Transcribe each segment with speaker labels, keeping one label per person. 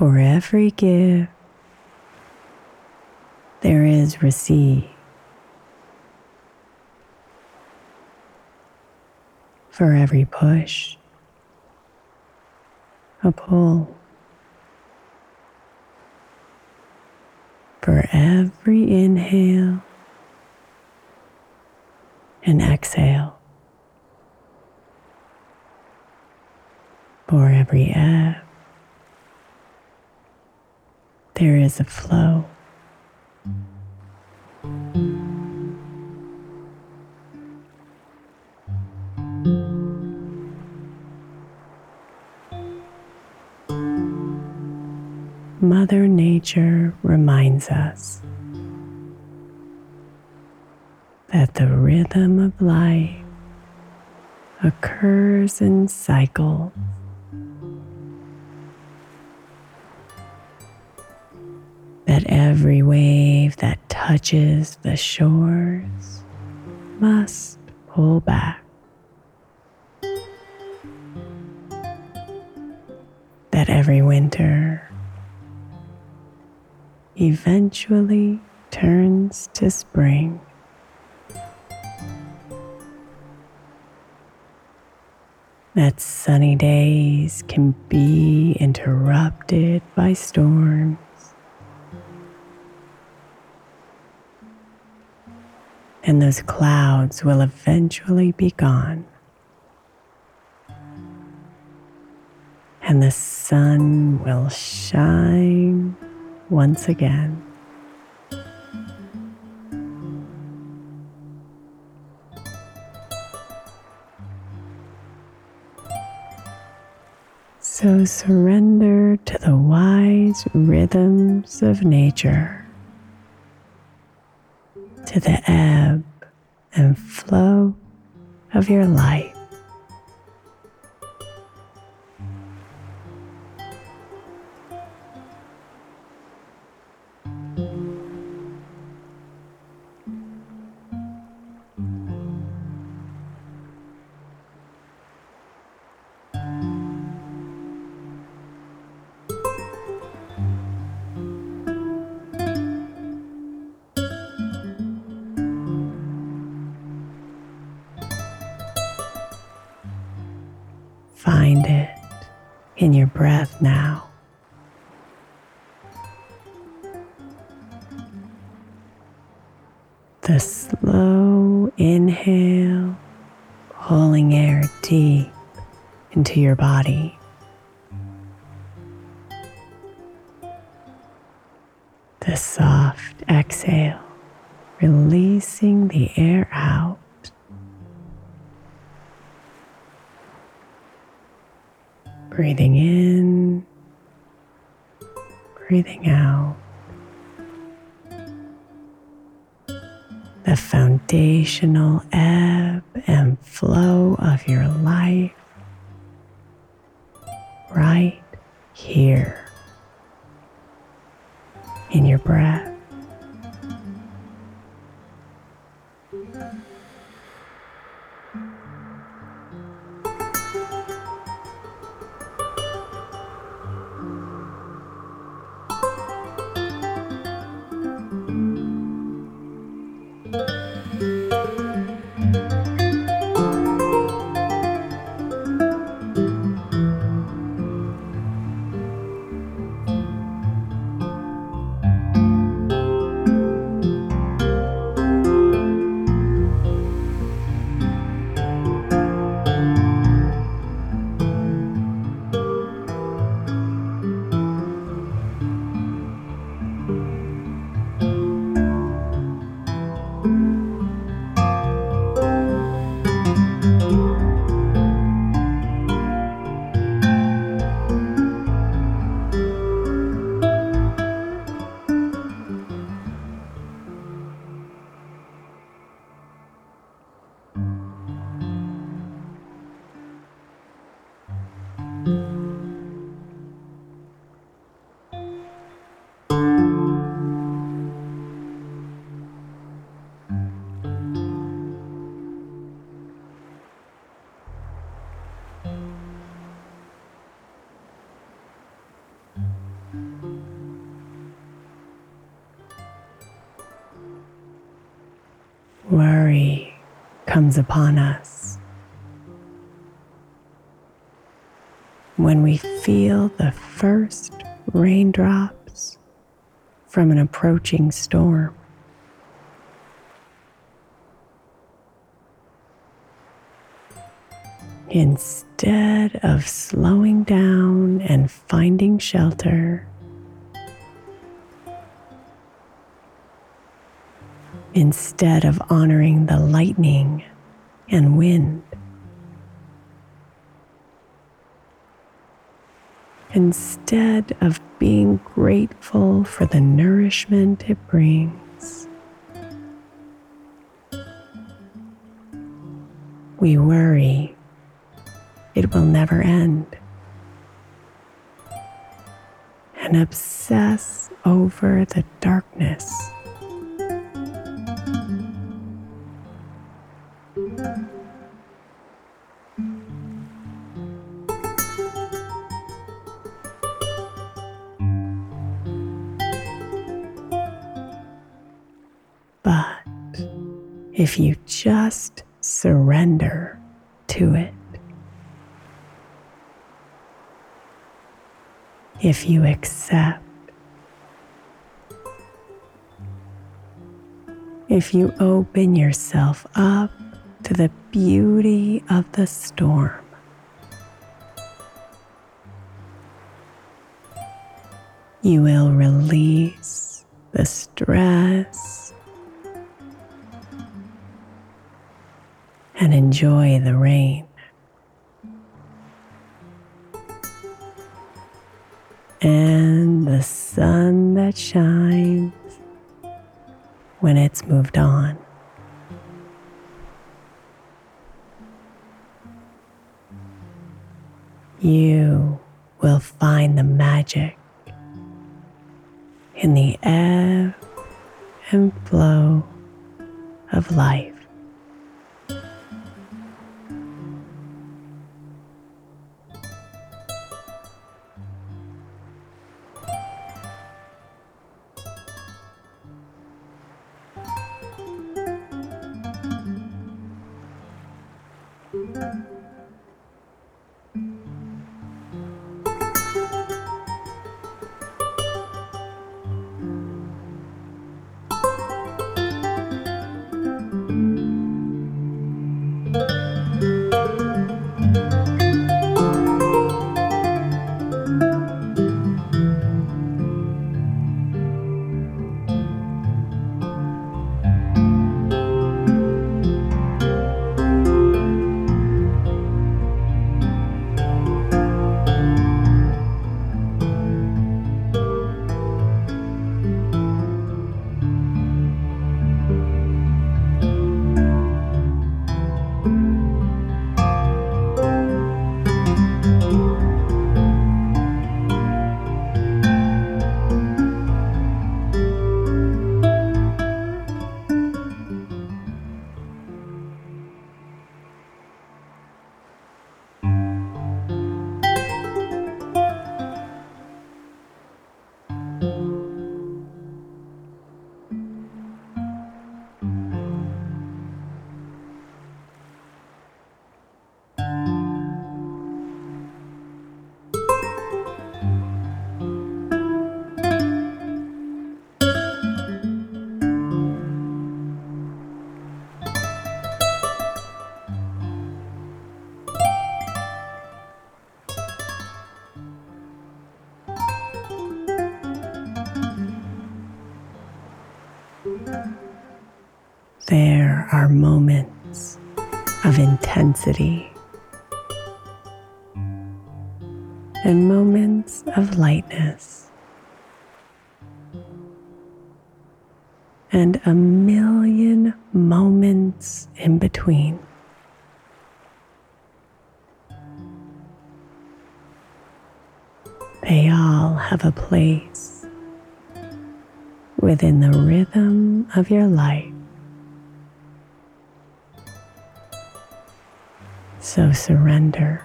Speaker 1: For every give, there is receive. For every push, a pull. For every inhale, and exhale. For every ebb, there is a flow. Mother Nature reminds us that the rhythm of life occurs in cycles every wave that touches the shores must pull back. That every winter eventually turns to spring. That sunny days can be interrupted by storms. And those clouds will eventually be gone. And the sun will shine once again. So surrender to the wise rhythms of nature to the ebb and flow of your life. Find it in your breath now. The slow inhale, pulling air deep into your body. The soft exhale, releasing the air out. Breathing in, breathing out. The foundational ebb and flow of your life worry comes upon us. When we feel the first raindrops from an approaching storm. Instead of slowing down and finding shelter, instead of honoring the lightning and wind, instead of being grateful for the nourishment it brings. We worry it will never end. And obsess over the darkness. If you just surrender to it, if you accept, if you open yourself up to the beauty of the storm. You will release the stress enjoy the rain. and the sun that shines when it's moved on. You will find the magic in the ebb and flow of life. There are moments of intensity and moments of lightness, and a million moments in between. They all have a place within the rhythm of your life. So surrender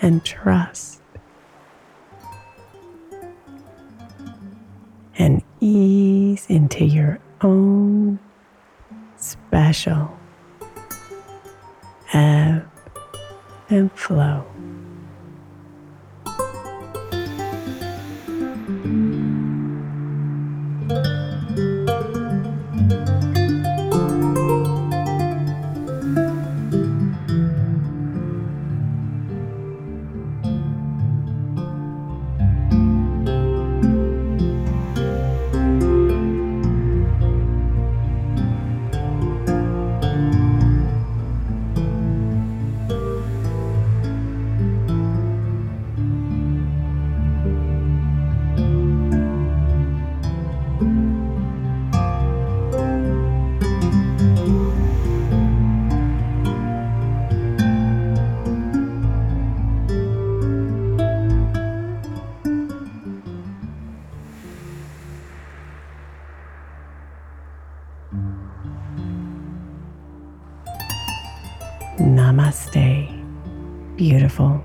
Speaker 1: and trust and ease into your own special ebb and flow. Namaste. Beautiful.